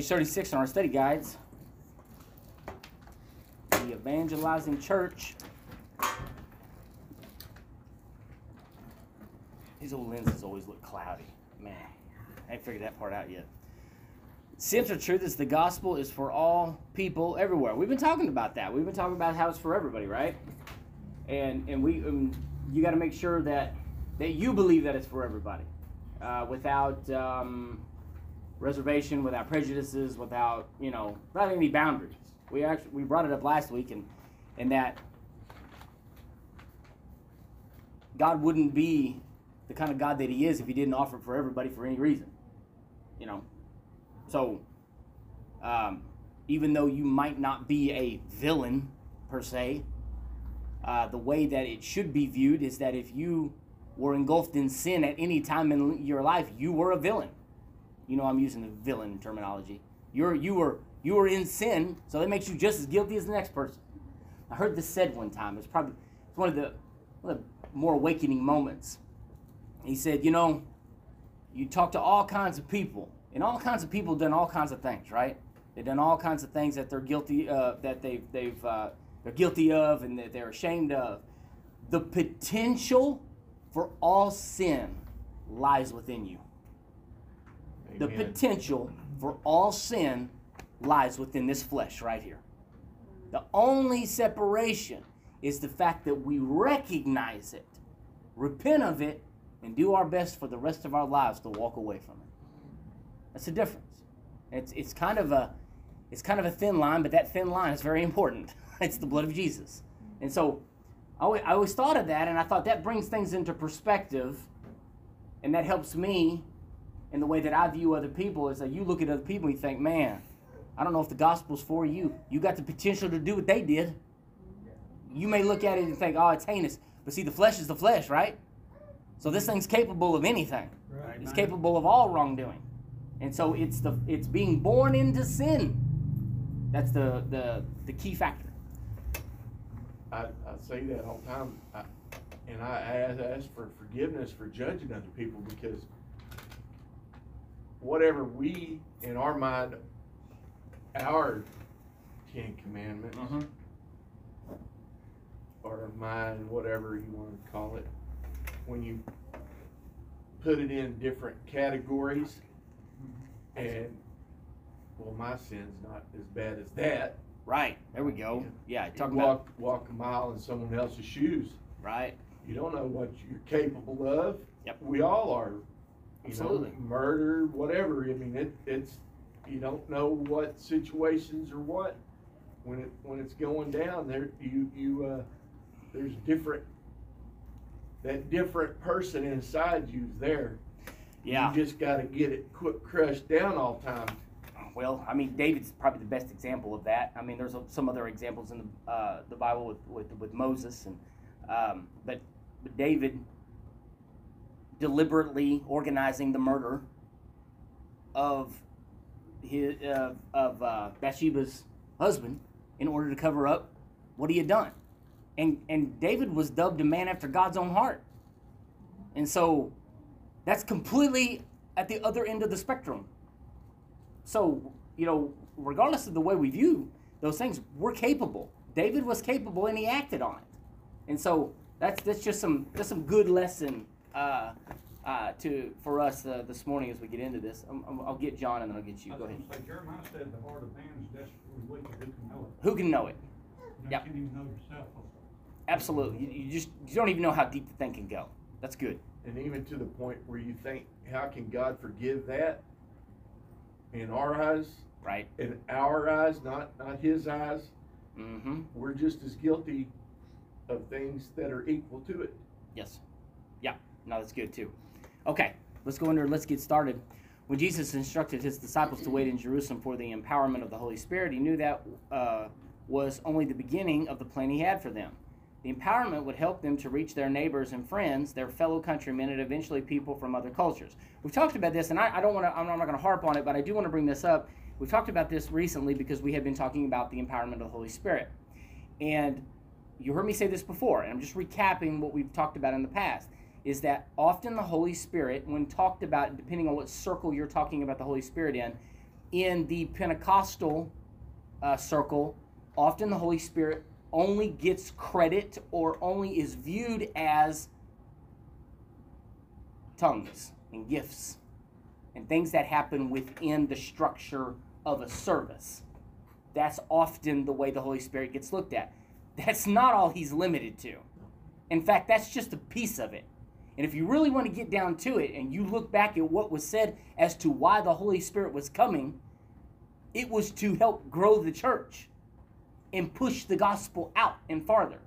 Page 36 in our study guides. The Evangelizing Church. These old lenses always look cloudy. Man, I ain't figured that part out yet. Central truth is the gospel is for all people everywhere. We've been talking about that. We've been talking about how it's for everybody, right? And and we um, you got to make sure that that you believe that it's for everybody, uh, without um, reservation, without prejudices, without you know, without any boundaries. We actually we brought it up last week, and and that God wouldn't be the kind of God that He is if He didn't offer it for everybody for any reason. You know, so um, even though you might not be a villain per se, uh, the way that it should be viewed is that if you were engulfed in sin at any time in your life, you were a villain. You know, I'm using the villain terminology. You're you were you were in sin, so that makes you just as guilty as the next person. I heard this said one time. It's probably it's one of the one of the more awakening moments. He said, you know, you talk to all kinds of people, and all kinds of people done all kinds of things, right? They've done all kinds of things that they're guilty uh, that they've they've uh, they're guilty of and that they're ashamed of. The potential for all sin lies within you. The potential for all sin lies within this flesh right here. The only separation is the fact that we recognize it, repent of it, and do our best for the rest of our lives to walk away from it. That's the difference. It's, it's kind of a it's kind of a thin line, but that thin line is very important. it's the blood of Jesus. And so I always, I always thought of that, and I thought that brings things into perspective, and that helps me in the way that I view other people. Is that you look at other people and you think, man, I don't know if the gospel's for you. You got the potential to do what they did. You may look at it and think, oh, it's heinous. But see, the flesh is the flesh, right? So this thing's capable of anything. Right. It's capable of all wrongdoing. And so it's the it's being born into sin. That's the the, the key factor. I, I say that all the time, I, and I ask, ask for forgiveness for judging other people because whatever we, in our mind, our Ten Commandments, mm-hmm. or mine, whatever you want to call it, when you put it in different categories, mm-hmm. and well, my sin's not as bad as that. Right. There we go. Yeah, You talking about walk walk a mile in someone else's shoes. right. You don't know what you're capable of. Yep. We all are. You Absolutely. know, murder, whatever. I mean, it, it's you don't know what situations or what when it when it's going down there. You you uh, there's different. That different person inside you's there. Yeah. You just got to get it quick crushed down all the time. Well, I mean, David's probably the best example of that. I mean, there's some other examples in the uh, the Bible with, with with Moses and um, but but David deliberately organizing the murder of his uh, of uh, Bathsheba's husband in order to cover up what he had done, and and David was dubbed a man after God's own heart, and so that's completely at the other end of the spectrum. So, you know, regardless of the way we view those things, we're capable. David was capable and he acted on it. And so that's that's just some that's some good lesson uh, uh, to for us uh, this morning as we get into this. I'm, I'm- I'll get John and then I'll get you. I Go ahead. gonna say, Jeremiah said the heart of man is desperately wicked, who can know it? Who can know it? You Yep. You can't even know yourself. Absolutely. You, you just you don't even know how deep the thing can go. That's good. And even to the point where you think, how can God forgive that? In our eyes, Right. in our eyes, not not His eyes, Mm-hmm. we're just as guilty of things that are equal to it. Yes. Yeah. No, that's good too. Okay, let's go under. Let's get started. When Jesus instructed his disciples to wait in Jerusalem for the empowerment of the Holy Spirit, he knew that uh, was only the beginning of the plan he had for them. The empowerment would help them to reach their neighbors and friends, their fellow countrymen, and eventually people from other cultures. We've talked about this, and I, I don't want to. I'm not going to harp on it, but I do want to bring this up. We've talked about this recently because we have been talking about the empowerment of the Holy Spirit, and you heard me say this before, and I'm just recapping what we've talked about in the past, is that often the Holy Spirit, when talked about, depending on what circle you're talking about the Holy Spirit in, in the Pentecostal uh, circle, often the Holy Spirit only gets credit or only is viewed as tongues and gifts and things that happen within the structure of a service. That's often the way the Holy Spirit gets looked at. That's not all he's limited to. In fact, that's just a piece of it. And if you really want to get down to it and you look back at what was said as to why the Holy Spirit was coming, it was to help grow the church and push the gospel out and farther.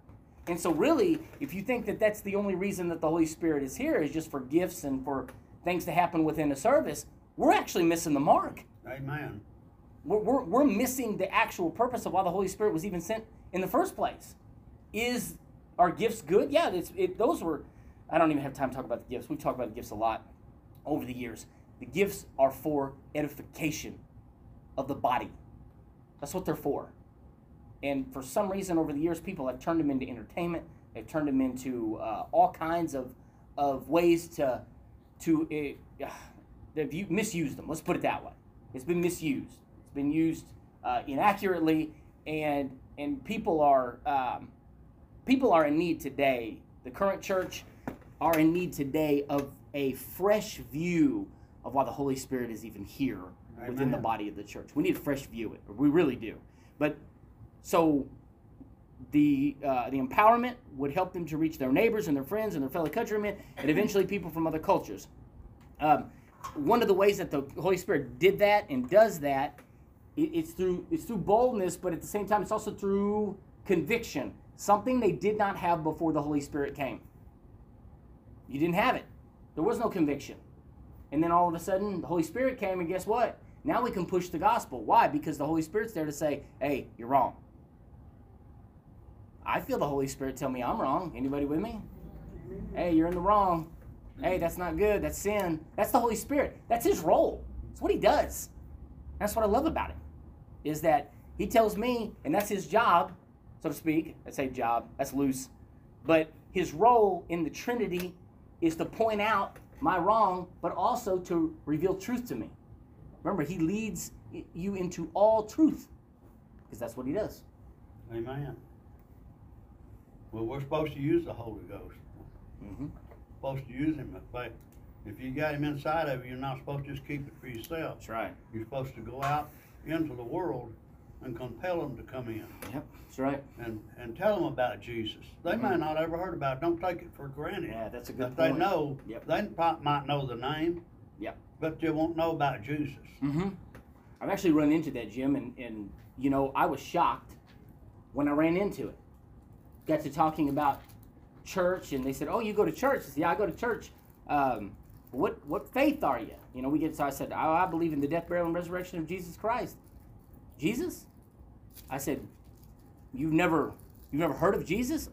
And so, really, if you think that that's the only reason that the Holy Spirit is here is just for gifts and for things to happen within a service, we're actually missing the mark. Amen. We're, we're, we're missing the actual purpose of why the Holy Spirit was even sent in the first place. Is our gifts good? Yeah, it's, it, those were. I don't even have time to talk about the gifts. We've talked about the gifts a lot over the years. The gifts are for edification of the body. That's what they're for. And for some reason, over the years, people have turned them into entertainment. They've turned them into uh, all kinds of, of ways to to uh, they've misused them. Let's put it that way. It's been misused. It's been used uh, inaccurately, and and people are um, people are in need today. The current church are in need today of a fresh view of why the Holy Spirit is even here within the body of the church. We need a fresh view of it. We really do. But so the uh, the empowerment would help them to reach their neighbors and their friends and their fellow countrymen, and eventually people from other cultures. Um, one of the ways that the Holy Spirit did that and does that, it, it's through it's through boldness, but at the same time, it's also through conviction. Something they did not have before the Holy Spirit came. You didn't have it. There was no conviction. And then all of a sudden, the Holy Spirit came, and guess what? Now we can push the gospel. Why? Because the Holy Spirit's there to say, hey, you're wrong. I feel the Holy Spirit tell me I'm wrong. Anybody with me? Hey, you're in the wrong. Hey, that's not good. That's sin. That's the Holy Spirit. That's his role. That's what he does. That's what I love about him. Is that he tells me, and that's his job, so to speak. I say job, that's loose. But his role in the Trinity is to point out my wrong, but also to reveal truth to me. Remember, he leads you into all truth because that's what he does. Amen. Well, we're supposed to use the Holy Ghost. hmm Supposed to use him. But if you got him inside of you, you're not supposed to just keep it for yourself. That's right. You're supposed to go out into the world and compel them to come in Yep, that's right. and, and tell them about Jesus. They might not ever heard about it. Don't take it for granted. Yeah, that's a good If they point. know, Yep. they pro- might know the name, Yep. but they won't know about Jesus. Mm-hmm. I've actually run into that, Jim, and, and you know, I was shocked when I ran into it. Got to talking about church, and they said, "Oh, you go to church?" I said, "Yeah, I go to church." Um, what what faith are you? You know, we get. So I said, "Oh, I believe in the death, burial, and resurrection of Jesus Christ." Jesus? I said, "You've never you've never heard of Jesus?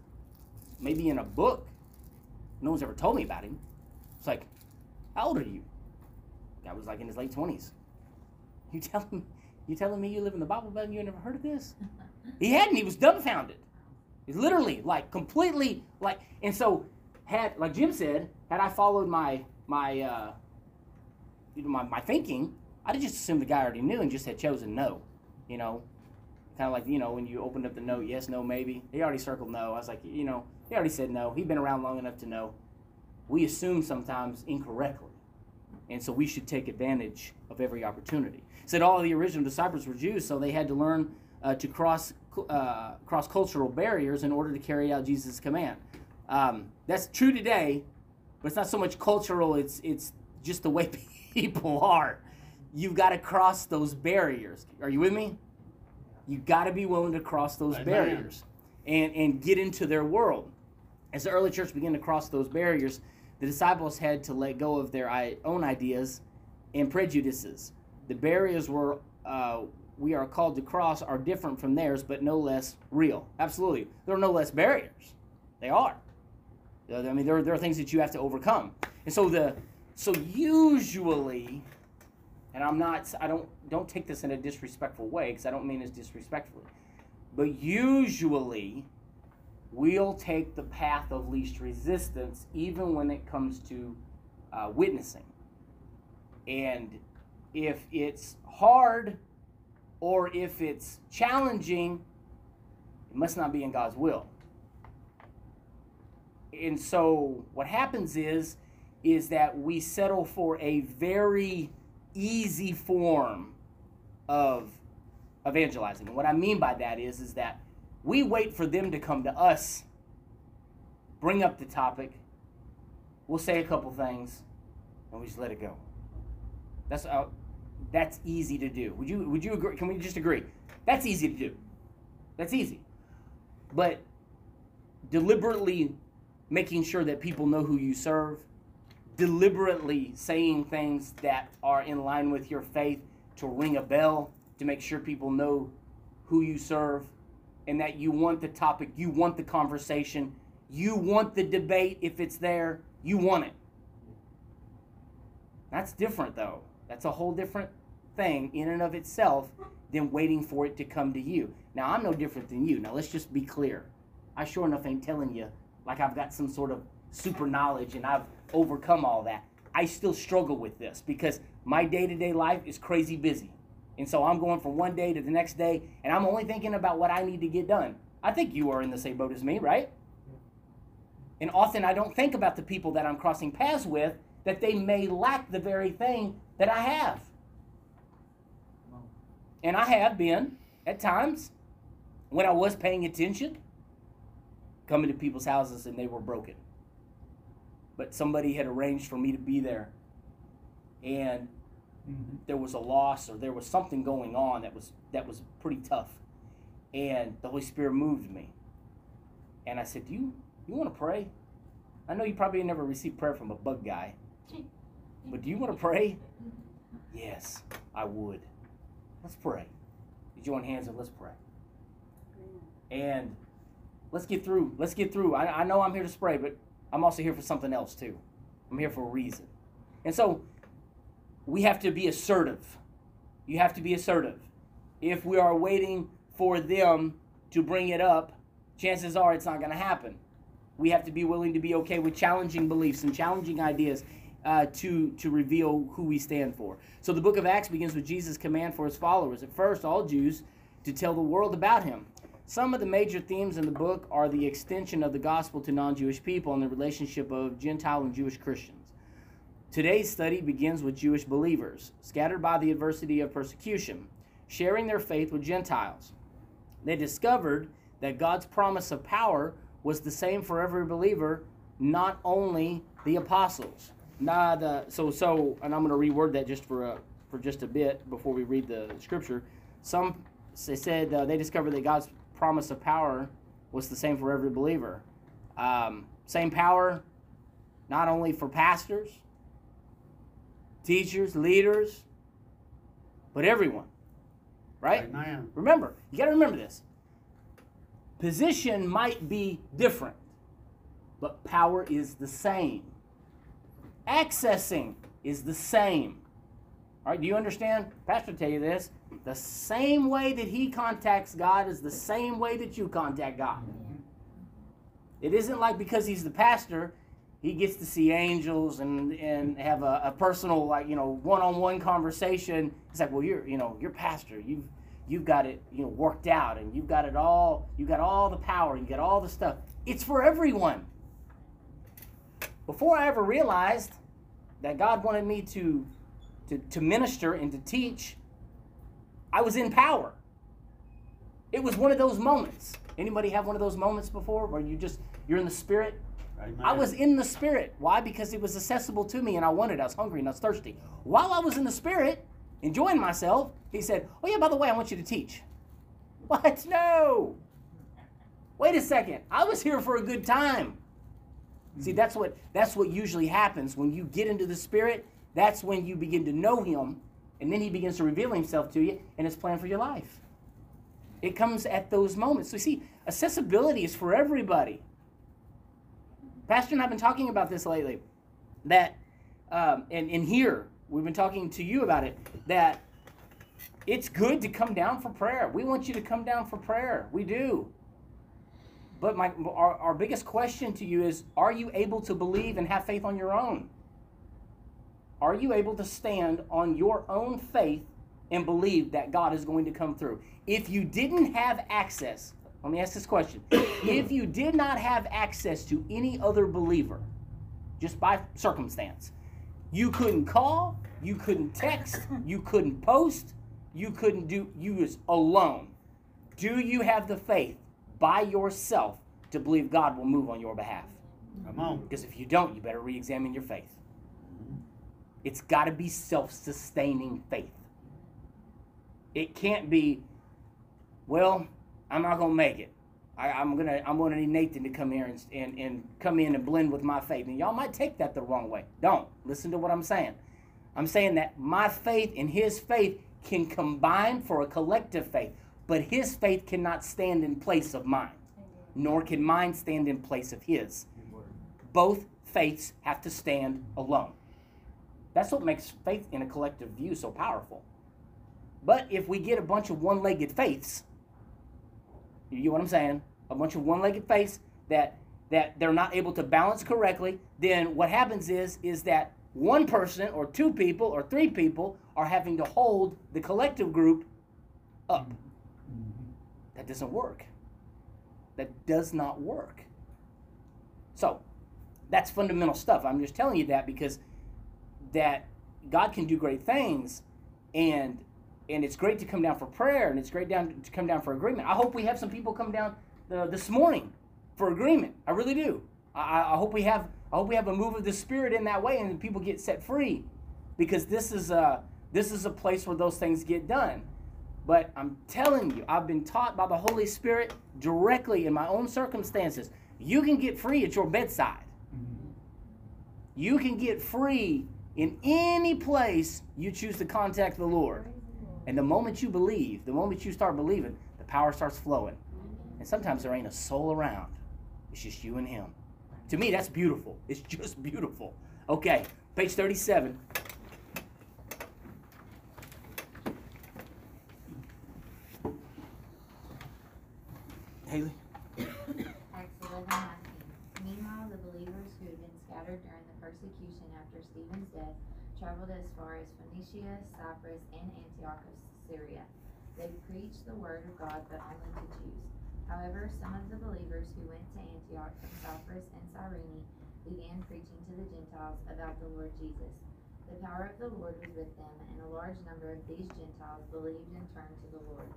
Maybe in a book. No one's ever told me about him." It's like, "How old are you?" Guy was like in his late twenties. You telling you telling me you live in the Bible Belt and you never heard of this? He hadn't. He was dumbfounded. He's literally like completely like. And so had like Jim said, had I followed my my uh, you know my, my thinking, I'd have just assumed the guy already knew and just had chosen no. You know, kind of like you know when you opened up the note, yes, no, maybe. He already circled no. I was like, you know, he already said no. He'd been around long enough to know. We assume sometimes incorrectly. And so we should take advantage of every opportunity. Said all of the original disciples were Jews, so they had to learn uh, to cross uh, cross cultural barriers in order to carry out Jesus' command. Um, that's true today, but it's not so much cultural. It's it's just the way people are. You've got to cross those barriers. Are you with me? You got to be willing to cross those Amen. barriers and and get into their world. As the early church began to cross those barriers, the disciples had to let go of their own ideas and prejudices. The barriers were uh, we are called to cross are different from theirs, but no less real. Absolutely, there are no less barriers. They are. I mean, there are, there are things that you have to overcome, and so the so usually, and I'm not I don't don't take this in a disrespectful way because I don't mean this disrespectfully, but usually we'll take the path of least resistance even when it comes to uh, witnessing. And if it's hard or if it's challenging, it must not be in God's will. And so what happens is is that we settle for a very easy form of evangelizing. And what I mean by that is is that we wait for them to come to us, bring up the topic, we'll say a couple things, and we just let it go. That's uh, that's easy to do. Would you would you agree? Can we just agree? That's easy to do. That's easy. But deliberately making sure that people know who you serve, deliberately saying things that are in line with your faith to ring a bell to make sure people know who you serve and that you want the topic, you want the conversation, you want the debate if it's there, you want it. That's different though. That's a whole different thing in and of itself than waiting for it to come to you. Now, I'm no different than you. Now, let's just be clear. I sure enough ain't telling you like I've got some sort of super knowledge and I've overcome all that. I still struggle with this because my day to day life is crazy busy. And so I'm going from one day to the next day and I'm only thinking about what I need to get done. I think you are in the same boat as me, right? And often I don't think about the people that I'm crossing paths with that they may lack the very thing that I have. And I have been at times when I was paying attention, coming to people's houses and they were broken. But somebody had arranged for me to be there. And Mm-hmm. there was a loss or there was something going on that was that was pretty tough. And the Holy Spirit moved me. And I said, Do you you want to pray? I know you probably never received prayer from a bug guy. But do you want to pray? Yes, I would. Let's pray. You join hands and let's pray. And let's get through. Let's get through. I, I know I'm here to spray, but I'm also here for something else too. I'm here for a reason. And so we have to be assertive. You have to be assertive. If we are waiting for them to bring it up, chances are it's not going to happen. We have to be willing to be okay with challenging beliefs and challenging ideas uh, to to reveal who we stand for. So the book of Acts begins with Jesus' command for his followers. At first, all Jews to tell the world about him. Some of the major themes in the book are the extension of the gospel to non-Jewish people and the relationship of Gentile and Jewish Christians. Today's study begins with Jewish believers, scattered by the adversity of persecution, sharing their faith with Gentiles. They discovered that God's promise of power was the same for every believer, not only the apostles. The so so, and I'm going to reword that just for a, for just a bit before we read the scripture. Some they said uh, they discovered that God's promise of power was the same for every believer. Um, same power, not only for pastors, teachers, leaders, but everyone. Right? Amen. Remember, you got to remember this. Position might be different, but power is the same. Accessing is the same. All right, do you understand? Pastor tell you this. The same way that he contacts God is the same way that you contact God. It isn't like because he's the pastor, he gets to see angels and, and have a, a personal like you know one-on-one conversation. It's like, well, you're you know you're pastor. You've you've got it you know worked out and you've got it all. You got all the power. You got all the stuff. It's for everyone. Before I ever realized that God wanted me to to, to minister and to teach, I was in power. It was one of those moments. Anybody have one of those moments before where you just you're in the spirit? Amen. I was in the spirit. Why? Because it was accessible to me and I wanted. I was hungry and I was thirsty. While I was in the spirit, enjoying myself, he said, "Oh yeah, by the way, I want you to teach." What? No. Wait a second. I was here for a good time. See, that's what that's what usually happens when you get into the spirit. That's when you begin to know him, and then he begins to reveal himself to you and his plan for your life. It comes at those moments. So you see, accessibility is for everybody. Pastor and I have been talking about this lately. That, um, and, and here, we've been talking to you about it, that it's good to come down for prayer. We want you to come down for prayer. We do. But my, our, our biggest question to you is are you able to believe and have faith on your own? Are you able to stand on your own faith and believe that God is going to come through? If you didn't have access, let me ask this question. if you did not have access to any other believer, just by circumstance, you couldn't call, you couldn't text, you couldn't post, you couldn't do, you was alone. Do you have the faith by yourself to believe God will move on your behalf? Come on. Because if you don't, you better re examine your faith. It's got to be self sustaining faith. It can't be, well, I'm not going to make it. I, am gonna I'm gonna need Nathan to come here and, and, and come in and blend with my faith. And y'all might take that the wrong way. Don't listen to what I'm saying. I'm saying that my faith and his faith can combine for a collective faith, but his faith cannot stand in place of mine, nor can mine stand in place of his. Both faiths have to stand alone. That's what makes faith in a collective view so powerful. But if we get a bunch of one legged faiths, you get what I'm saying? A bunch of one legged faiths that that they're not able to balance correctly, then what happens is is that one person or two people or three people are having to hold the collective group up. That doesn't work. That does not work. So, that's fundamental stuff. I'm just telling you that because that God can do great things and and it's great to come down for prayer and it's great down to come down for agreement. I hope we have some people come down uh, this morning for agreement. I really do. I, I hope we have I hope we have a move of the Spirit in that way, and people get set free, because this is a this is a place where those things get done. But I'm telling you, I've been taught by the Holy Spirit directly in my own circumstances. You can get free at your bedside. You can get free in any place you choose to contact the Lord. And the moment you believe, the moment you start believing, the power starts flowing. And sometimes there ain't a soul around. It's just you and him. To me, that's beautiful. It's just beautiful. Okay, page 37. Haley? Acts eleven nineteen. Meanwhile, the believers who had been scattered during persecution after Stephen's death traveled as far as Phoenicia, Cyprus, and Antioch of Syria. They preached the word of God, but only to Jews. However, some of the believers who went to Antioch from Cyprus and Cyrene began preaching to the Gentiles about the Lord Jesus. The power of the Lord was with them, and a large number of these Gentiles believed and turned to the Lord.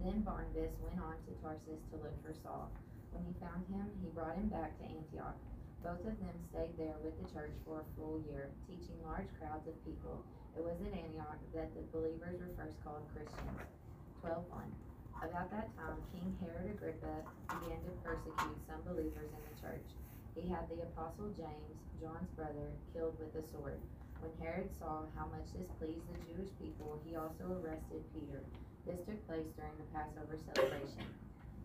Then Barnabas went on to Tarsus to look for Saul. When he found him, he brought him back to Antioch. Both of them stayed there with the church for a full year, teaching large crowds of people. It was in Antioch that the believers were first called Christians. 12 1. About that time, King Herod Agrippa began to persecute some believers in the church. He had the apostle James, John's brother, killed with a sword. When Herod saw how much this pleased the Jewish people, he also arrested Peter. This took place during the Passover celebration.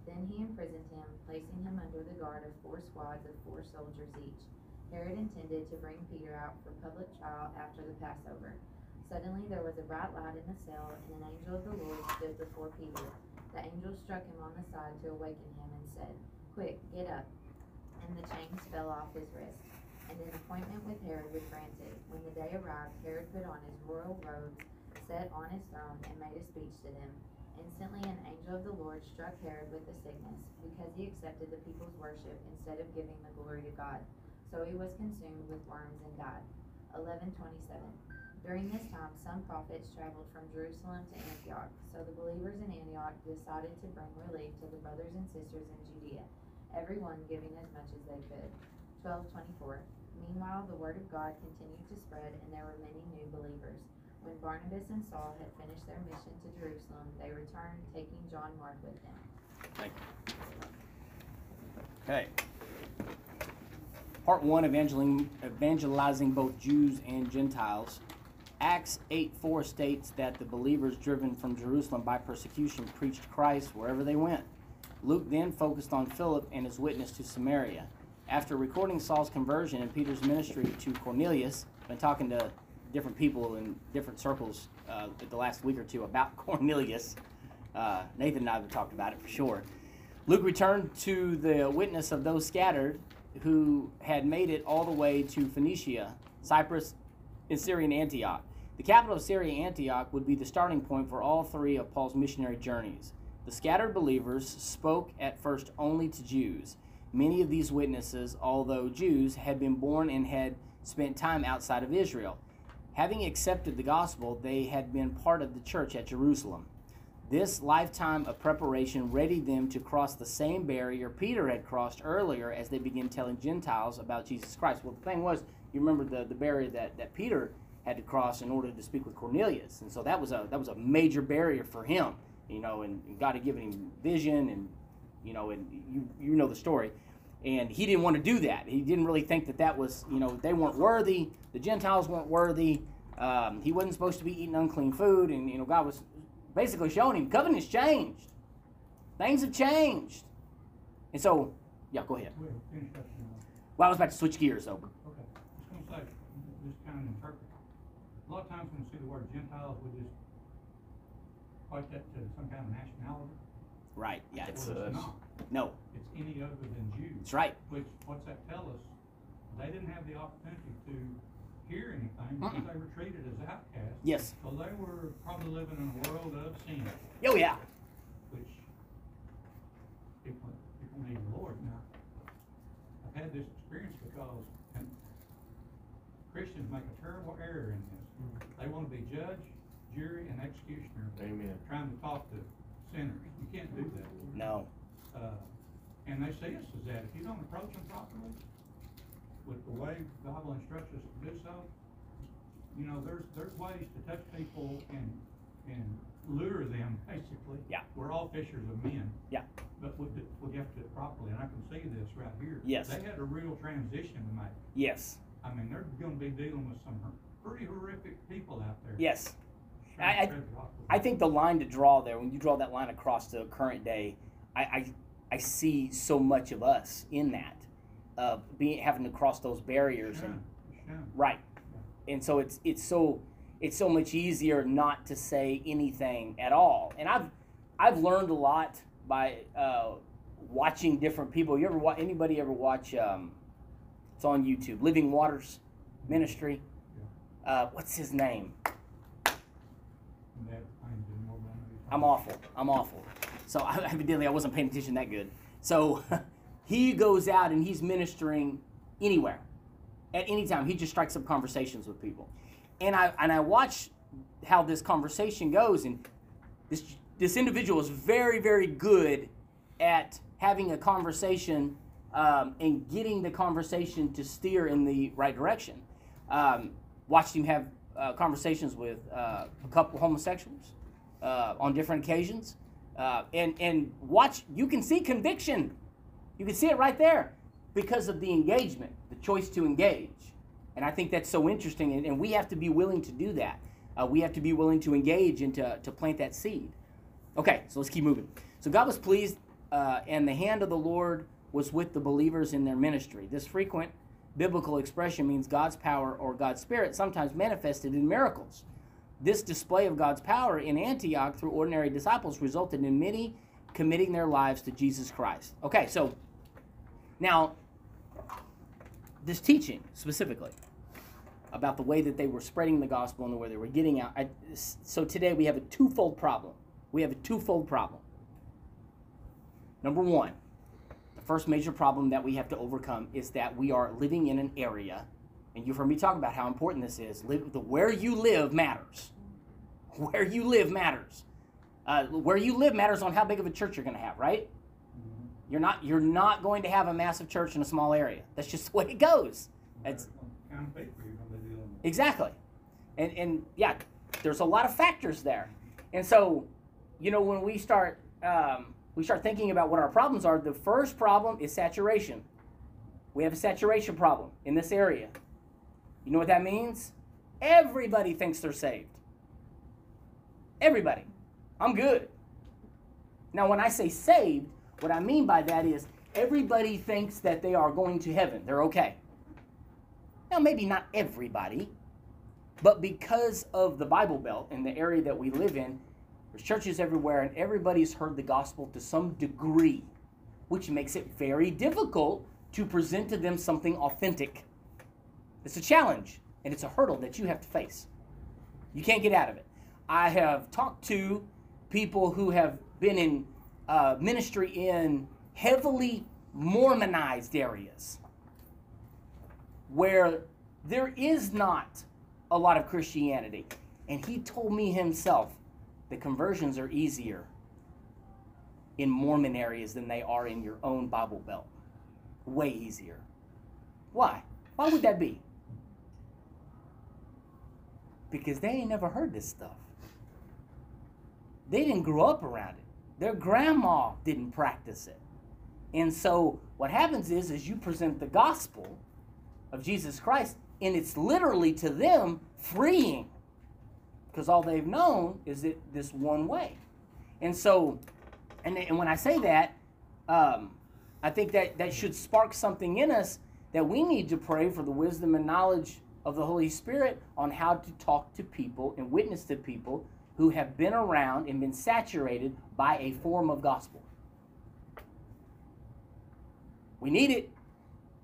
Then he imprisoned him, placing him under the guard of four squads of four soldiers each. Herod intended to bring Peter out for public trial after the Passover. Suddenly there was a bright light in the cell, and an angel of the Lord stood before Peter. The angel struck him on the side to awaken him and said, Quick, get up. And the chains fell off his wrists. And an appointment with Herod was granted. When the day arrived, Herod put on his royal robes, sat on his throne, and made a speech to them. Instantly an angel of the Lord struck Herod with a sickness, because he accepted the people's worship instead of giving the glory to God. So he was consumed with worms and died. 1127. During this time, some prophets traveled from Jerusalem to Antioch. So the believers in Antioch decided to bring relief to the brothers and sisters in Judea, everyone giving as much as they could. 1224. Meanwhile, the word of God continued to spread, and there were many new believers. When Barnabas and Saul had finished their mission to Jerusalem, they returned, taking John Mark with them. Thank you. Okay. Part one, evangeling, evangelizing both Jews and Gentiles. Acts 8 4 states that the believers driven from Jerusalem by persecution preached Christ wherever they went. Luke then focused on Philip and his witness to Samaria. After recording Saul's conversion and Peter's ministry to Cornelius, been talking to different people in different circles uh, the last week or two about Cornelius. Uh, Nathan and I have talked about it for sure. Luke returned to the witness of those scattered who had made it all the way to Phoenicia, Cyprus, and Syrian Antioch. The capital of Syria, Antioch, would be the starting point for all three of Paul's missionary journeys. The scattered believers spoke at first only to Jews. Many of these witnesses, although Jews, had been born and had spent time outside of Israel. Having accepted the gospel, they had been part of the church at Jerusalem. This lifetime of preparation readied them to cross the same barrier Peter had crossed earlier as they began telling Gentiles about Jesus Christ. Well, the thing was, you remember the, the barrier that, that Peter had to cross in order to speak with Cornelius. And so that was a that was a major barrier for him, you know, and, and God had given him vision and you know, and you you know the story. And he didn't want to do that. He didn't really think that that was, you know, they weren't worthy. The Gentiles weren't worthy. Um, he wasn't supposed to be eating unclean food, and you know, God was basically showing him covenant's changed. Things have changed. And so, yeah, go ahead. Wait, finish up, you know. Well, I was about to switch gears though. Okay, I was gonna say, just kind of interpret. A lot of times when we see the word Gentiles, we just equate that to some kind of nationality. Right. Yeah, it's Well, uh, no. It's any other than Jews. That's right. Which, what's that tell us? They didn't have the opportunity to hear anything because they were treated as outcasts. Yes. So they were probably living in a world of sin, Oh yeah. which people, people need the Lord now. I've had this experience because and Christians make a terrible error in this. They wanna be judge, jury, and executioner, Amen. trying to talk to sinners. You can't do that. No. Uh, and they see us as that. If you don't approach them properly, with the way the Bible instructs us to do so, you know, there's, there's ways to touch people and, and lure them, basically. Yeah. We're all fishers of men. Yeah. But we, we have to do it properly, and I can see this right here. Yes. They had a real transition to make. Yes. I mean, they're gonna be dealing with some pretty horrific people out there. Yes. I- I- tread the rock with I think the line to draw there, when you draw that line across to current day, I, I, I see so much of us in that, uh, being having to cross those barriers and Shun, shun. right, and so it's it's so it's so much easier not to say anything at all. And I've I've learned a lot by uh, watching different people. You ever watch anybody ever watch? Um, it's on YouTube. Living Waters Ministry. Uh, what's his name? And that claims to more than anything. I'm awful. I'm awful. So I, evidently I wasn't paying attention that good. So he goes out and he's ministering anywhere, at any time. He just strikes up conversations with people, and I and I watch how this conversation goes, and this this individual is very very good at having a conversation um, and getting the conversation to steer in the right direction. Um, watched him have uh, conversations with uh, a couple homosexuals uh, on different occasions, uh, and and watch. You can see conviction. You can see it right there because of the engagement, the choice to engage, and I think that's so interesting. And, and we have to be willing to do that. Uh, we have to be willing to engage and to, to plant that seed. Okay, so let's keep moving. So God was pleased, uh, and the hand of the Lord was with the believers in their ministry. This frequent biblical expression means God's power or God's Spirit, sometimes manifested in miracles. This display of God's power in Antioch through ordinary disciples resulted in many committing their lives to Jesus Christ. Okay, so now this teaching specifically about the way that they were spreading the gospel and the way they were getting out. I, so today we have a twofold problem. We have a twofold problem. Number one, the first major problem that we have to overcome is that we are living in an area, and you've heard me talk about how important this is. Live, the where you live matters. Where you live matters. Uh, where you live matters on how big of a church you're going to have, right? You're not you're not going to have a massive church in a small area. That's just the way it goes. It's Kind of people you're gonna be dealing with. Exactly. And and yeah, there's a lot of factors there. And so, you know, when we start um, we start thinking about what our problems are, the first problem is saturation. We have a saturation problem in this area. You know what that means? Everybody thinks they're saved. Everybody. I'm good. Now, when I say saved, what I mean by that is everybody thinks that they are going to heaven. They're okay. Now, maybe not everybody, but because of the Bible Belt and the area that we live in, there's churches everywhere, and everybody's heard the gospel to some degree, which makes it very difficult to present to them something authentic. It's a challenge. and it's a hurdle that you have to face. You can't get out of it. I have talked to people who have been in uh, ministry in heavily Mormonized areas where there is not a lot of Christianity. And he told me himself the conversions are easier in Mormon areas than they are in your own Bible Belt. Way easier. Why? Why would that be? Because they ain't never heard this stuff. They didn't grow up around it. Their grandma didn't practice it. And so what happens is is you present the gospel of Jesus Christ and it's literally to them freeing because all they've known is it this one way. And so and, and when I say that, um, I think that that should spark something in us that we need to pray for the wisdom and knowledge of the Holy Spirit on how to talk to people and witness to people who have been around and been saturated by a form of gospel. We need it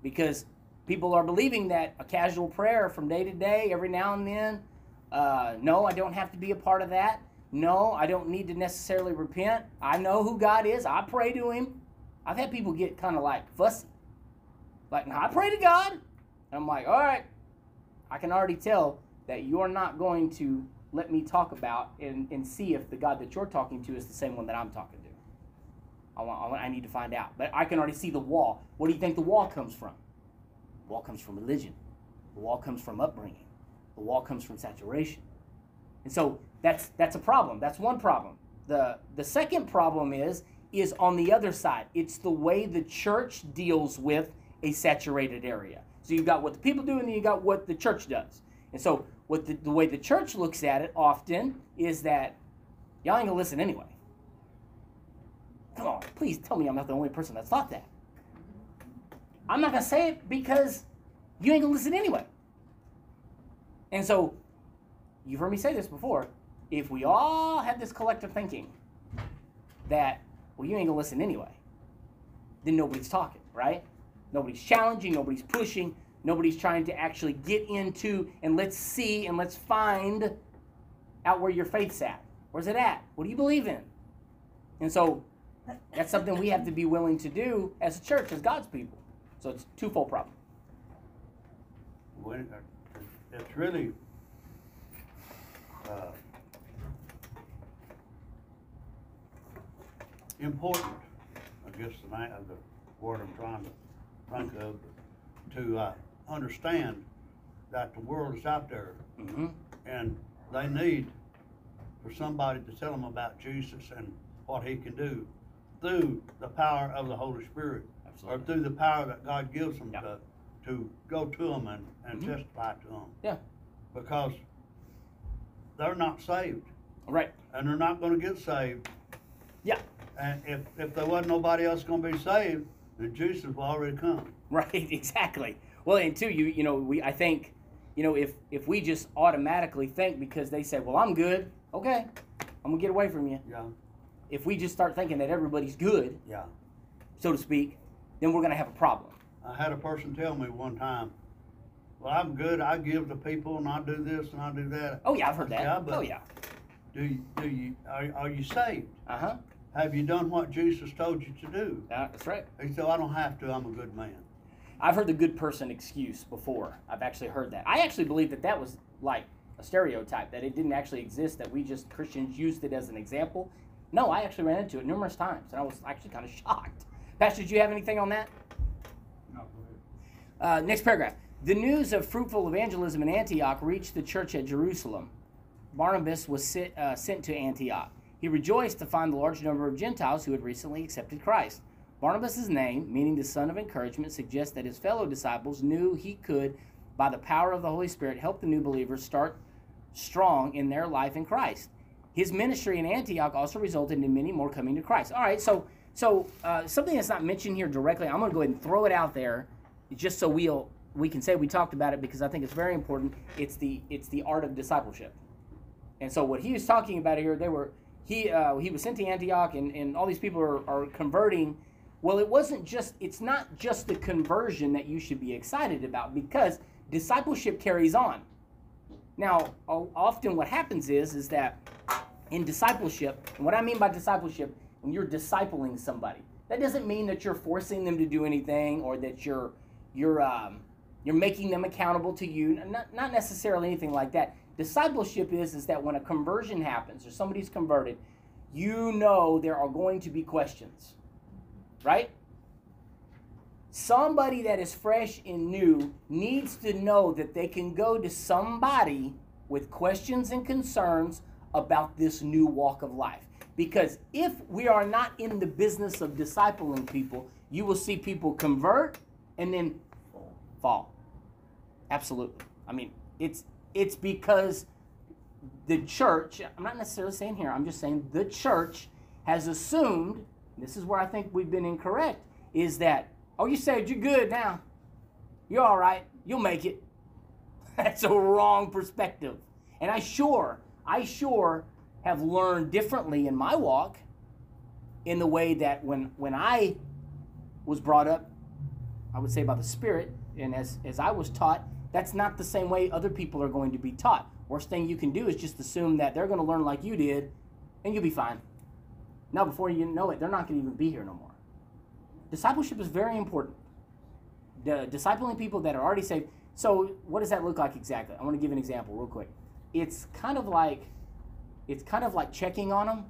because people are believing that a casual prayer from day to day, every now and then, uh, no, I don't have to be a part of that. No, I don't need to necessarily repent. I know who God is. I pray to Him. I've had people get kind of like fussy. Like, no, I pray to God. And I'm like, all right, I can already tell that you're not going to let me talk about and, and see if the God that you're talking to is the same one that I'm talking to. I, want, I, want, I need to find out. But I can already see the wall. What do you think the wall comes from? The wall comes from religion. The wall comes from upbringing. The wall comes from saturation. And so that's that's a problem. That's one problem. The the second problem is is on the other side. It's the way the church deals with a saturated area. So you've got what the people do and then you got what the church does. And so what the, the way the church looks at it often is that y'all ain't gonna listen anyway. Come on, please tell me I'm not the only person that's thought that. I'm not gonna say it because you ain't gonna listen anyway. And so you've heard me say this before. If we all had this collective thinking that, well, you ain't gonna listen anyway, then nobody's talking, right? Nobody's challenging, nobody's pushing, nobody's trying to actually get into and let's see and let's find out where your faith's at. Where's it at? What do you believe in? And so that's something we have to be willing to do as a church, as God's people. So it's a twofold problem. When, it's really, uh, important, I guess the ma the word I'm trying to think of, to, uh, understand that the world is out there Mm-hmm. and they need for somebody to tell them about Jesus and what he can do through the power of the Holy Spirit. Or through the power that God gives them Yeah. to, to go to them and, and Mhm. testify to them. Yeah. Because they're not saved Right. and they're not gonna get saved. Yeah. And if, if there wasn't nobody else gonna be saved, then Jesus will already come. Right, exactly. Well, and two, you you know, we I think, you know, if if we just automatically think because they say, "Well, I'm good," okay, I'm gonna get away from you. Yeah, If we just start thinking that everybody's good, yeah. so to speak, then we're gonna have a problem. I had a person tell me one time, well, I'm good, I give to people and I do this and I do that. Oh yeah, I've heard that. Yeah, but- oh yeah. Do you, do you, are, are you saved? Uh huh. Have you done what Jesus told you to do? that's right. He said, I don't have to, I'm a good man. I've heard the good person excuse before. I've actually heard that. I actually believe that that was like a stereotype that it didn't actually exist. That we just Christians used it as an example. No, I actually ran into it numerous times, and I was actually kind of shocked. Pastor, did you have anything on that? No. Uh, next paragraph. The news of fruitful evangelism in Antioch reached the church at Jerusalem. Barnabas was sit, uh, sent to Antioch. He rejoiced to find the large number of Gentiles who had recently accepted Christ. Barnabas' name, meaning the son of encouragement, suggests that his fellow disciples knew he could, by the power of the Holy Spirit, help the new believers start strong in their life in Christ. His ministry in Antioch also resulted in many more coming to Christ. All right, so so uh, something that's not mentioned here directly, I'm going to go ahead and throw it out there, just so we'll we can say we talked about it because I think it's very important. It's the it's the art of discipleship. And so what he was talking about here, they were he uh, he was sent to Antioch, and, and all these people are, are converting. Well, it wasn't just it's not just the conversion that you should be excited about because discipleship carries on. Now, often what happens is is that in discipleship, and what I mean by discipleship, when you're discipling somebody, that doesn't mean that you're forcing them to do anything or that you're you're um, you're making them accountable to you. Not not necessarily anything like that. Discipleship is is that when a conversion happens or somebody's converted, you know there are going to be questions, right? Somebody that is fresh and new needs to know that they can go to somebody with questions and concerns about this new walk of life. Because if we are not in the business of discipling people, you will see people convert and then fall. Absolutely. I mean, it's it's because the church, I'm not necessarily saying here, I'm just saying the church has assumed, this is where I think we've been incorrect, is that, oh, you saved, you're good now. You're all right. You'll make it. That's a wrong perspective. And I sure, I sure have learned differently in my walk in the way that when when I was brought up, I would say by the Spirit, and as, as I was taught, that's not the same way other people are going to be taught. Worst thing you can do is just assume that they're going to learn like you did, and you'll be fine. Now, before you know it, they're not going to even be here no more. Discipleship is very important. The discipling people that are already saved. So, what does that look like exactly? I want to give an example real quick. It's kind of like, it's kind of like checking on them.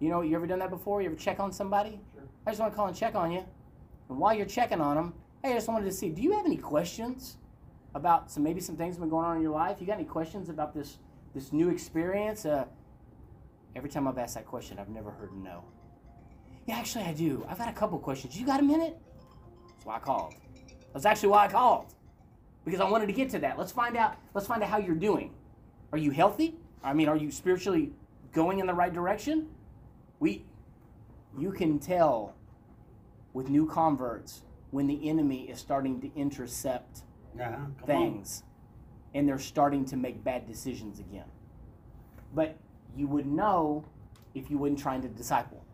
You know, you ever done that before? You ever check on somebody? Sure. I just want to call and check on you. And while you're checking on them, hey, I just wanted to see, do you have any questions about some maybe some things been going on in your life? You got any questions about this this new experience? Uh, every time I've asked that question, I've never heard no. Yeah, actually, I do. I've got a couple questions. You got a minute? That's why I called. That's actually why I called because I wanted to get to that. Let's find out. Let's find out how you're doing. Are you healthy? I mean, are you spiritually going in the right direction? We, you can tell with new converts when the enemy is starting to intercept Yeah, come on. things and they're starting to make bad decisions again. But you would know if you wasn't trying to disciple.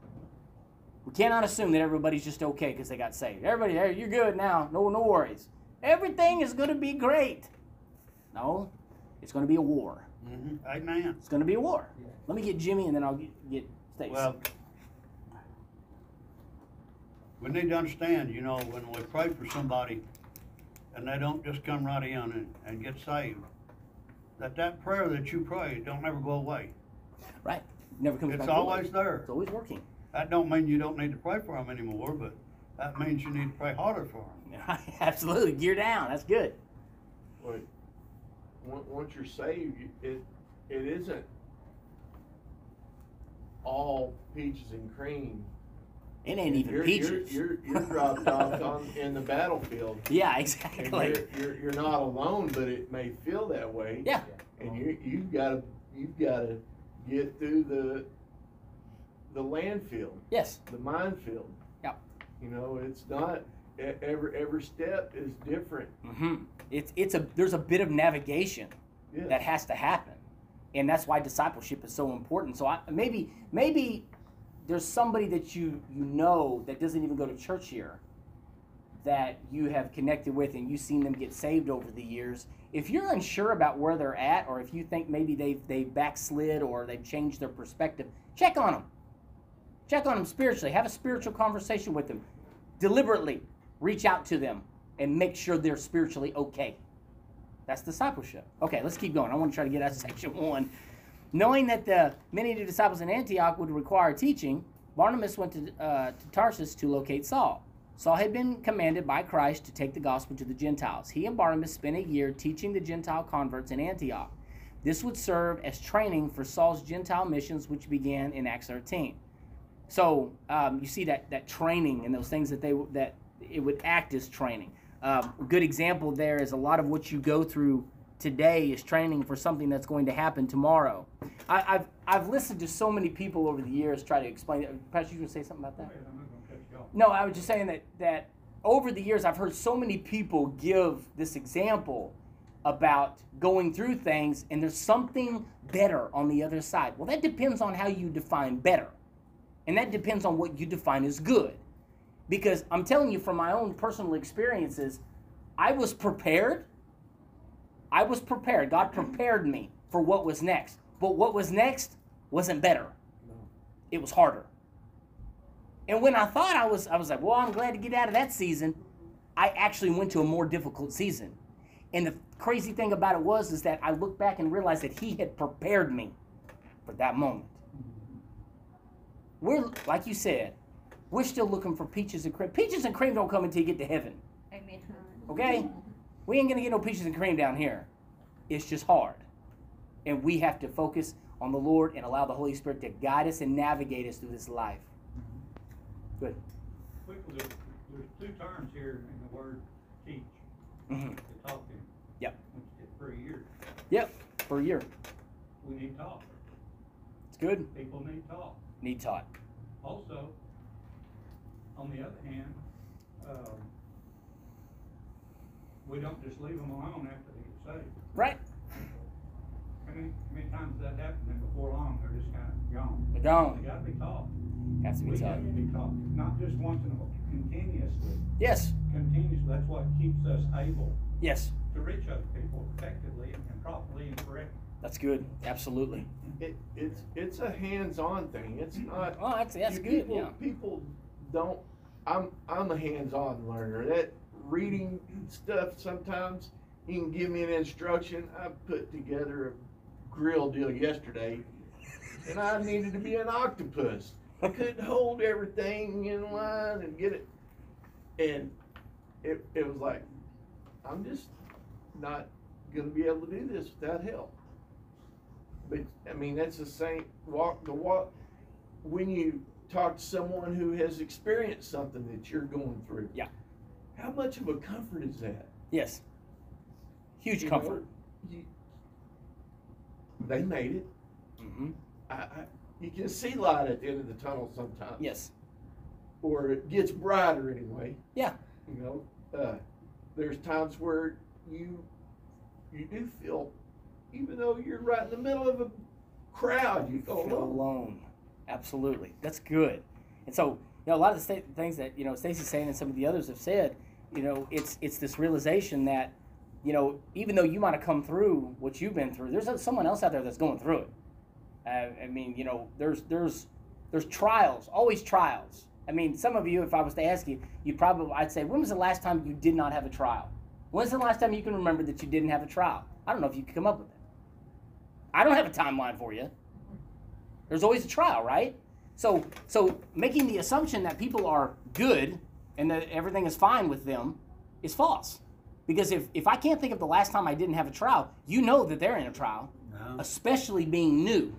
We cannot assume that everybody's just okay because they got saved. Everybody, hey, you're good now. No, no worries. Everything is going to be great. No, it's going to be a war. Mhm. Amen. It's going to be a war. Let me get Jimmy and then I'll get, get Stacy. Well, we need to understand, you know, when we pray for somebody and they don't just come right in and, and get saved, that that prayer that you pray don't ever go away. right. Never comes It's back. always forward. there. It's always working. That don't mean you don't need to pray for them anymore, but that means you need to pray harder for them. Absolutely. Gear down. That's good. But once you're saved, it, it isn't all peaches and cream. It ain't even You're- peaches. You're, you're, you're dropped off on, in the battlefield. yeah, exactly. you're, you're, you're not alone, but it may feel that way. Yeah. And you, you've gotta, you've gotta get through the, the landfill, Yes. the minefield. Yep. You know, it's not, every, every step is different. Mm-hmm. It's it's a there's a bit of navigation Yeah. that has to happen, and that's why discipleship is so important. So I, maybe maybe there's somebody that you you know that doesn't even go to church here that you have connected with and you've seen them get saved over the years. If you're unsure about where they're at, or if you think maybe they've they backslid or they've changed their perspective, check on them. Check on them spiritually. Have a spiritual conversation with them. Deliberately reach out to them and make sure they're spiritually okay. That's discipleship. Okay, let's keep going. I want to try to get out of section one. Knowing that the many of the disciples in Antioch would require teaching, Barnabas went to, uh, to Tarsus to locate Saul. Saul had been commanded by Christ to take the gospel to the Gentiles. He and Barnabas spent a year teaching the Gentile converts in Antioch. This would serve as training for Saul's Gentile missions, which began in Acts 13. So um, you see that that training and those things that they that it would act as training. Um, a good example there is a lot of what you go through today is training for something that's going to happen tomorrow. I, I've I've listened to so many people over the years try to explain. it. Pastor, you want to say something about that? ahead, I'm not gonna cut you off. No, I was just saying that that over the years I've heard so many people give this example about going through things and there's something better on the other side. Well, that depends on how you define better. And that depends on what you define as good. Because I'm telling you from my own personal experiences, I was prepared I was prepared. God prepared me for what was next. But what was next wasn't better. It was harder. And when I thought I was, I was like, well, I'm glad to get out of that season. I actually went to a more difficult season. And the crazy thing about it was, is that I looked back and realized that He had prepared me for that moment. We're, like you said, we're still looking for peaches and cream. Peaches and cream don't come until you get to heaven. Amen. Okay? We ain't gonna get no peaches and cream down here. It's just hard. And we have to focus on the Lord and allow the Holy Spirit to guide us and navigate us through this life. Good. Quickly, there's, two terms here in the word teach, hmm to talk in. Yep. For a year. Yep. For a year. We need talk. It's good. People need talk. Need taught. Also, on the other hand, um, we don't just leave them alone after they get saved. Right? How many, how many times has that happened and before long, they're just kind of gone? They're gone. They gotta be taught. Have to be We taught. have to be taught, not just once in a while, continuously. Yes. Continuously, that's what keeps us able Yes. to reach other people effectively and properly and correctly. That's good. Absolutely. It, it's, it's a hands-on thing, it's mm-hmm. not. Oh, that's that's you- good. people- Yeah. People don't, I'm, I'm a hands-on learner, that reading stuff sometimes, He can give me an instruction, I put together a grill deal yesterday, and I needed to be an octopus. I couldn't hold everything in line and get it, and it, it was like, I'm just not gonna be able to do this without help. But, I mean, that's the same, walk, the walk, when you talk to someone who has experienced something that you're going through. Yeah. How much of a comfort is that? Yes. Huge You know, comfort. you- They made it. hmm I, I, you can see light at the end of the tunnel sometimes. Yes. Or it gets brighter anyway. Yeah. You know, uh, there's times where you, you do feel, even though you're right in the middle of a crowd, you feel feel alone. alone. Absolutely, that's good. And so, you know, a lot of the sta- things that you know Stacy's saying and some of the others have said, you know, it's it's this realization that, you know, even though you might have come through what you've been through, there's someone else out there that's going through it. Uh, I mean, you know, there's there's there's trials, always trials. I mean, some of you, if I was to ask you, you probably I'd say, when was the last time you did not have a trial? When's the last time you can remember that you didn't have a trial? I don't know if you could come up with it. I don't have a timeline for you. There's always a trial, right? So, so making the assumption that people are good and that everything is fine with them is false. Because if, if I can't think of the last time I didn't have a trial, you know that they're in a trial, No. especially being new.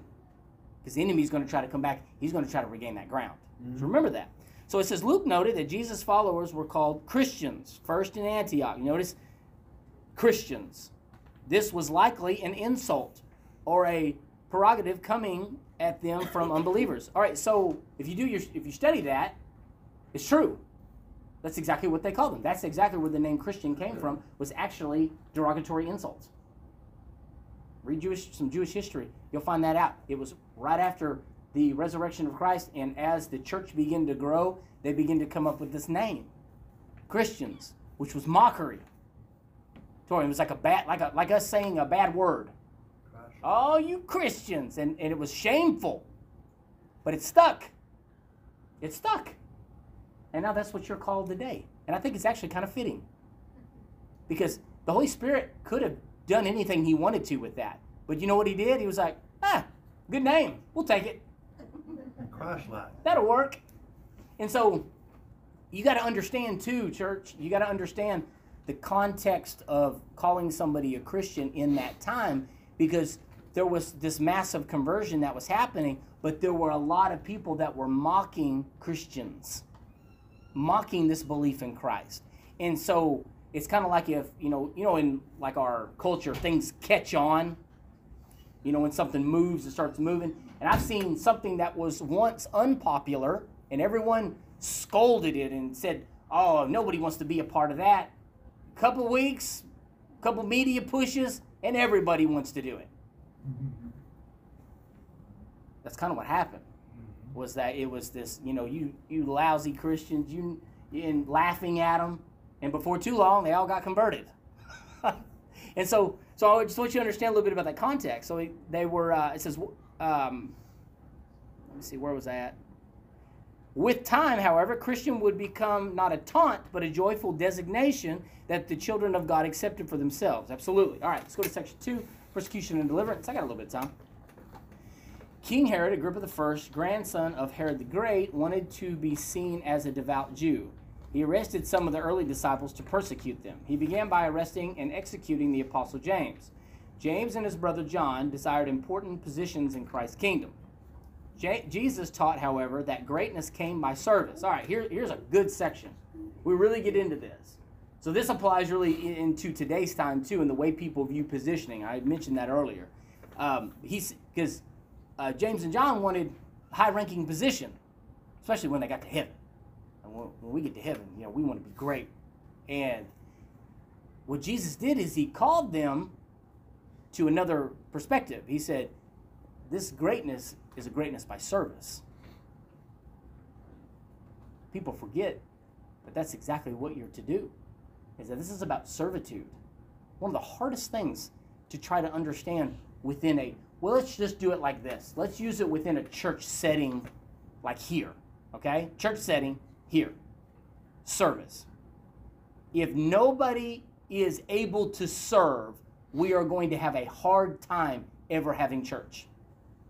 Because the enemy's going to try to come back, he's going to try to regain that ground. So mm-hmm. remember that. So it says Luke noted that Jesus' followers were called Christians, first in Antioch. You notice Christians. This was likely an insult or a prerogative coming at them from unbelievers. All right, so if you do your if you study that, it's true. That's exactly what they called them. That's exactly where the name Christian came from. Was actually derogatory insults. Read Jewish some Jewish history. You'll find that out. It was right after the resurrection of Christ, and as the church began to grow, they began to come up with this name, Christians, which was mockery. It was like a bad, like a like us saying a bad word. Oh, you Christians, and and it was shameful, but it stuck. It stuck, and now that's what you're called today. And I think it's actually kind of fitting, because the Holy Spirit could have done anything he wanted to with that, but you know what he did? He was like, ah, good name, we'll take it. Christ-like. That'll work. And so you got to understand too, church, you got to understand the context of calling somebody a Christian in that time because there was this massive conversion that was happening, but there were a lot of people that were mocking Christians, mocking this belief in Christ. And so it's kind of like if, you know, you know in like our culture things catch on, you know, when something moves, it starts moving. And I've seen something that was once unpopular, and everyone scolded it and said, "Oh, nobody wants to be a part of that." A couple weeks, couple media pushes, and everybody wants to do it. Mm-hmm. That's kind of what happened. Was that it was this, you know, you you lousy Christians, you and laughing at them, and before too long, they all got converted. and so, so I just want you to understand a little bit about that context. So they were. Uh, it says, um, let me see, where was that? With time, however, Christian would become not a taunt, but a joyful designation that the children of God accepted for themselves. Absolutely. All right, let's go to section two persecution and deliverance. I got a little bit of time. King Herod, Agrippa I, grandson of Herod the Great, wanted to be seen as a devout Jew. He arrested some of the early disciples to persecute them. He began by arresting and executing the Apostle James. James and his brother John desired important positions in Christ's kingdom. J- Jesus taught, however, that greatness came by service. All right, here, here's a good section. We really get into this. So this applies really into today's time too, in the way people view positioning. I mentioned that earlier. Um, he's because uh, James and John wanted high-ranking position, especially when they got to heaven. And when, when we get to heaven, you know, we want to be great. And what Jesus did is he called them to another perspective. He said, "This greatness is a greatness by service." People forget, but that's exactly what you're to do. Is that this is about servitude. One of the hardest things to try to understand within a well, let's just do it like this. Let's use it within a church setting like here. Okay? Church setting here. Service. If nobody is able to serve, we are going to have a hard time ever having church.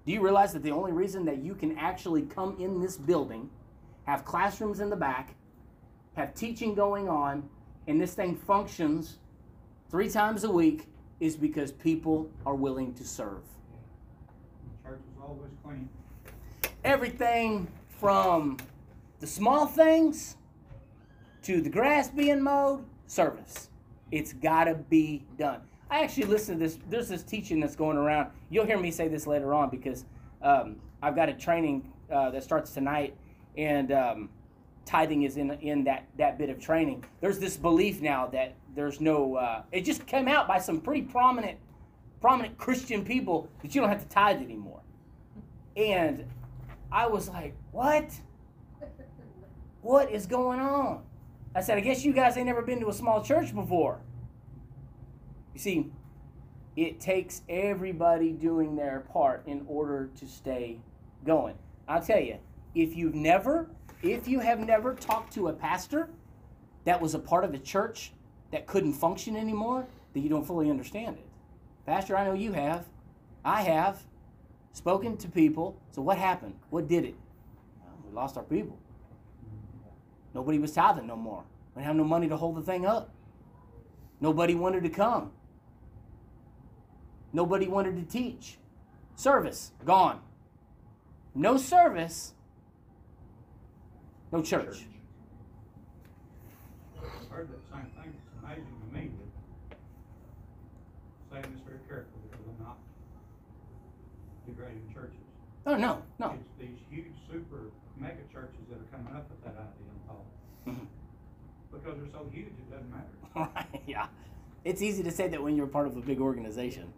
Do you realize that the only reason that you can actually come in this building, have classrooms in the back, have teaching going on, and this thing functions three times a week is because people are willing to serve? Always clean. Everything from the small things to the grass being mowed, service. It's got to be done. I actually listened to this. There's this teaching that's going around. You'll hear me say this later on because um, I've got a training uh, that starts tonight, and um, tithing is in in that that bit of training. There's this belief now that there's no. Uh, it just came out by some pretty prominent prominent Christian people that you don't have to tithe anymore. And I was like, what? What is going on? I said, I guess you guys ain't never been to a small church before. You see, it takes everybody doing their part in order to stay going. I'll tell you, if you've never, if you have never talked to a pastor that was a part of a church that couldn't function anymore, then you don't fully understand it. Pastor, I know you have. I have spoken to people. So what happened? What did it? We lost our people. Nobody was tithing no more. We didn't have no money to hold the thing up. Nobody wanted to come. Nobody wanted to teach. Service, gone. No service, no church. I've heard that same thing. It's amazing to me that, saying this very carefully, because I'm not degrading churches. Oh, no, no. It's these huge super mega churches that are coming up with that idea and thought. Mhm. Because they're so huge, it doesn't matter. Right, yeah. It's easy to say that when you're part of a big organization.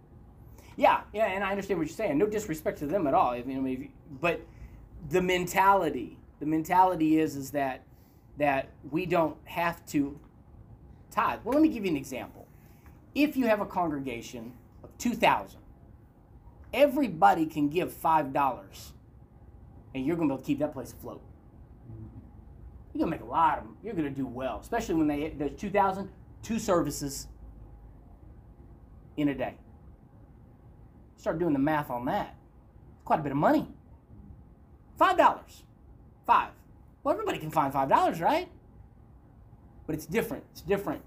Yeah, yeah, and I understand what you're saying. No disrespect to them at all. I mean, if you- but the mentality, the mentality is is that that we don't have to tithe. Well, let me give you an example. If you have a congregation of 2,000, everybody can give $5 and you're going to be able to keep that place afloat. You're going to make a lot of them. You're going to do well, especially when they there's 2,000, two services in a day. Start doing the math on that. Quite a bit of money. Five dollars. Five. Well, everybody can find five dollars, right? But it's different. It's different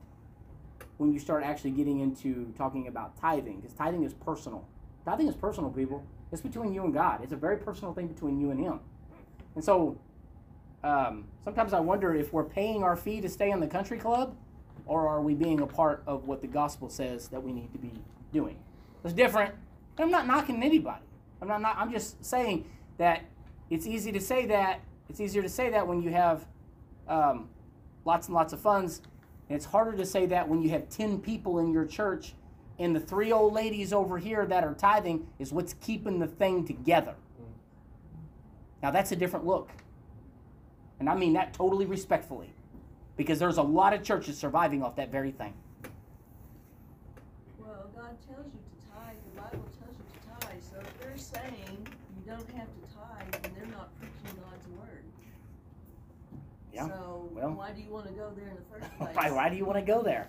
when you start actually getting into talking about tithing, because tithing is personal. Tithing is personal, people. It's between you and God. It's a very personal thing between you and Him. And so, um, sometimes I wonder if we're paying our fee to stay in the country club, or are we being a part of what the gospel says that we need to be doing? It's different. And I'm not knocking anybody. I'm not, not. I'm just saying that it's easy to say that. It's easier to say that when you have um, lots and lots of funds, and it's harder to say that when you have ten people in your church, and the three old ladies over here that are tithing is what's keeping the thing together. Now, that's a different look. And I mean that totally respectfully because there's a lot of churches surviving off that very thing. Well, God tells you to tithe, the Bible tells you to tithe. So if they're saying you don't have to tithe, then they're not preaching God's word. Yeah. So well, why do you want to go there in the first place? why, why do you want to go there?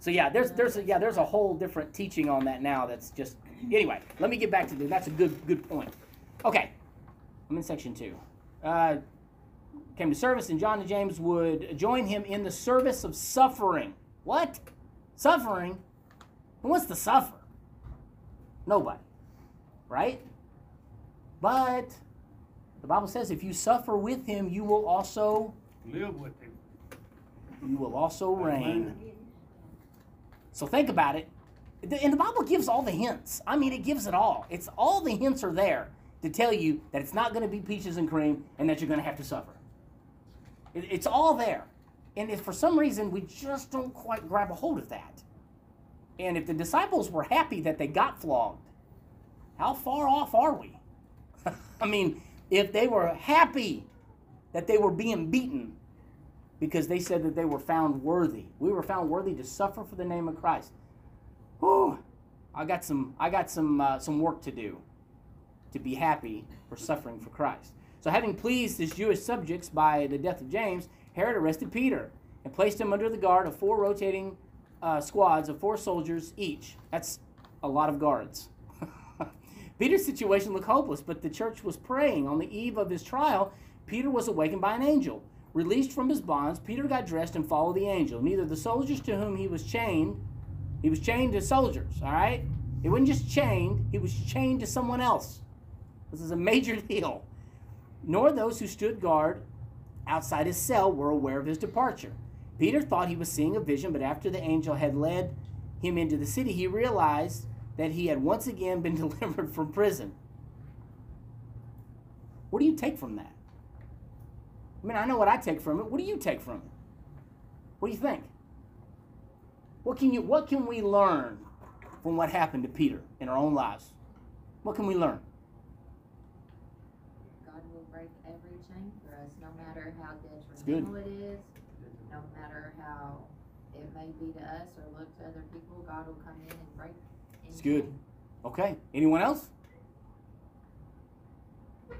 So yeah, there's there's a, yeah there's a whole different teaching on that now. That's just anyway. Let me get back to this. That's a good good point. Okay, I'm in section two. Uh, came to service, and John and James would join him in the service of suffering. What? Suffering? Who wants to suffer? Nobody. Right? But the Bible says if you suffer with him, you will also Live with him. you will also reign. So think about it. And the Bible gives all the hints. I mean, it gives it all. It's all the hints are there to tell you that it's not going to be peaches and cream and that you're going to have to suffer. It- It's all there. And if for some reason we just don't quite grab a hold of that, and if the disciples were happy that they got flogged, how far off are we? I mean, if they were happy that they were being beaten, because they said that they were found worthy. We were found worthy to suffer for the name of Christ. Whew, I got some I got some uh, some work to do to be happy for suffering for Christ. So having pleased his Jewish subjects by the death of James, Herod arrested Peter and placed him under the guard of four rotating uh, squads of four soldiers each. That's a lot of guards. Peter's situation looked hopeless, but the church was praying. On the eve of his trial, Peter was awakened by an angel. Released from his bonds, Peter got dressed and followed the angel. Neither the soldiers to whom he was chained, he was chained to soldiers, all right? He wasn't just chained, he was chained to someone else. This is a major deal. Nor those who stood guard outside his cell were aware of his departure. Peter thought he was seeing a vision, but after the angel had led him into the city, he realized that he had once again been delivered from prison. What do you take from that? I mean, I know what I take from it. What do you take from it? What do you think? What can you what can we learn from what happened to Peter in our own lives? What can we learn? God will break every chain for us, no matter how detrimental it is, no matter how it may be to us or look to other people, God will come in and break. It's good. Okay. Anyone else?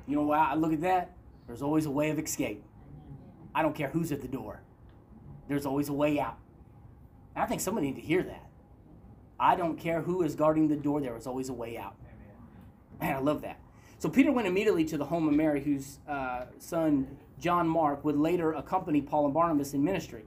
You know why I look at that? There's always a way of escape. I don't care who's at the door. There's always a way out. And I think somebody need to hear that. I don't care who is guarding the door, there is always a way out. Man, I love that. So Peter went immediately to the home of Mary, whose uh, son John Mark would later accompany Paul and Barnabas in ministry.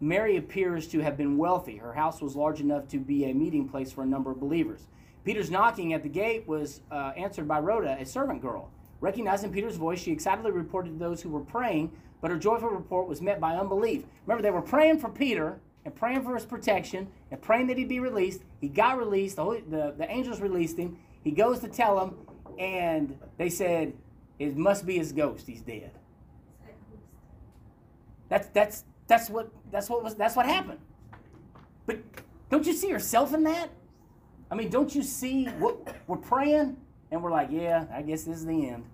Mary appears to have been wealthy. Her house was large enough to be a meeting place for a number of believers. Peter's knocking at the gate was uh, answered by Rhoda, a servant girl. Recognizing Peter's voice, she excitedly reported to those who were praying, but her joyful report was met by unbelief. Remember, they were praying for Peter and praying for his protection and praying that he'd be released. He got released. The, Holy, the, the angels released him. He goes to tell them, and they said, "It must be his ghost. He's dead." That's that's that's what that's what was that's what happened. But don't you see yourself in that? I mean, don't you see what we're praying and we're like, yeah, I guess this is the end.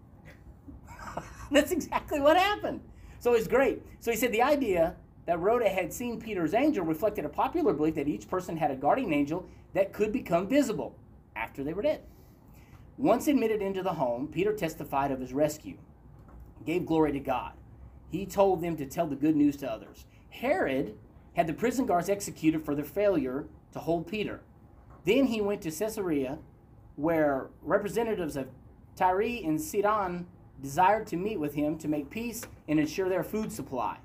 that's exactly what happened. So it's great. So he said the idea that Rhoda had seen Peter's angel reflected a popular belief that each person had a guardian angel that could become visible after they were dead. Once admitted into the home, Peter testified of his rescue, gave glory to God. He told them to tell the good news to others. Herod had the prison guards executed for their failure to hold Peter. Then he went to Caesarea, where representatives of Tyre and Sidon desired to meet with him to make peace and ensure their food supply.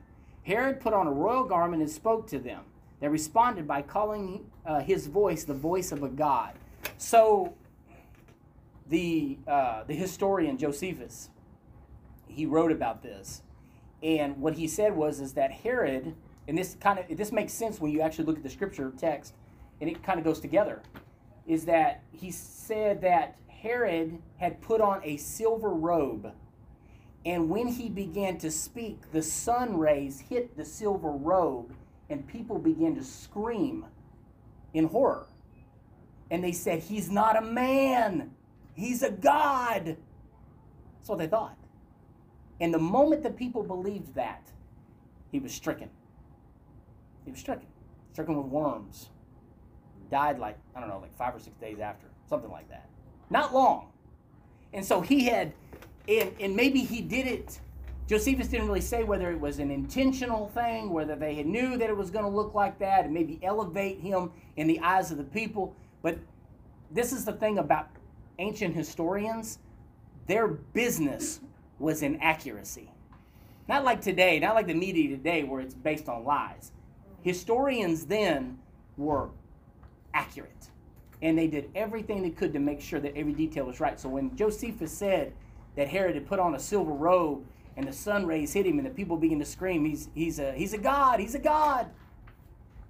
Herod put on a royal garment and spoke to them. They responded by calling uh, his voice the voice of a god. So, the uh, the historian Josephus, he wrote about this, and what he said was is that Herod, and this kind of this makes sense when you actually look at the scripture text, and it kind of goes together, is that he said that Herod had put on a silver robe, and when he began to speak, the sun rays hit the silver robe, and people began to scream in horror. And they said, He's not a man, he's a God. That's what they thought. And the moment that people believed that, he was stricken. He was stricken, stricken with worms. Died like, I don't know, like five or six days after, something like that. Not long. And so he had, and, and maybe he did it. Josephus didn't really say whether it was an intentional thing, whether they had knew that it was going to look like that, and maybe elevate him in the eyes of the people. But this is the thing about ancient historians their business was in accuracy. Not like today, not like the media today where it's based on lies. Historians then were accurate. And they did everything they could to make sure that every detail was right. So when Josephus said that Herod had put on a silver robe and the sun rays hit him and the people began to scream, he's, he's, a, he's a god, he's a god.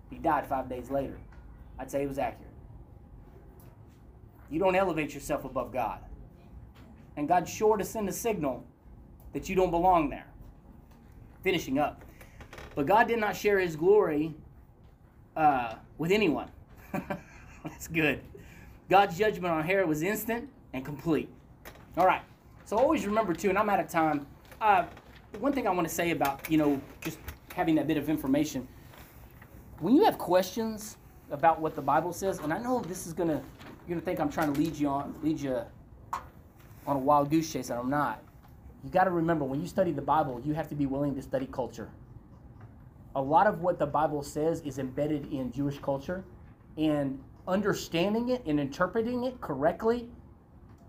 He died five days later. I'd say it was accurate. You don't elevate yourself above God. And God's sure to send a signal that you don't belong there. Finishing up. But God did not share his glory uh, with anyone. That's good. God's judgment on Herod was instant and complete. All right. So always remember, too, and I'm out of time. Uh, one thing I want to say about, you know, just having that bit of information. When you have questions about what the Bible says, and I know this is to, you're to think I'm trying to lead you on, lead you on a wild goose chase, and I'm not. You got to remember when you study the Bible, you have to be willing to study culture. A lot of what the Bible says is embedded in Jewish culture, and understanding it and interpreting it correctly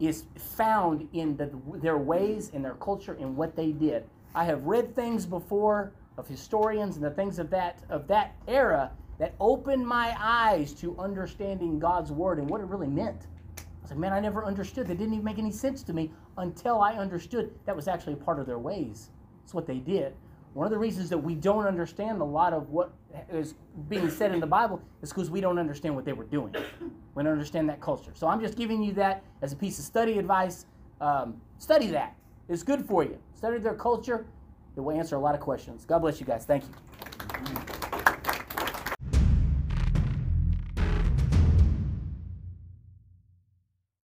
is found in the, their ways and their culture and what they did. I have read things before of historians and the things of that of that era that opened my eyes to understanding God's word and what it really meant. I was like, man, I never understood. That didn't even make any sense to me until I understood that was actually a part of their ways. It's what they did. One of the reasons that we don't understand a lot of what is being said in the Bible is because we don't understand what they were doing. We don't understand that culture. So I'm just giving you that as a piece of study advice. Um, study that. It's good for you. Study their culture. It will answer a lot of questions. God bless you guys. Thank you.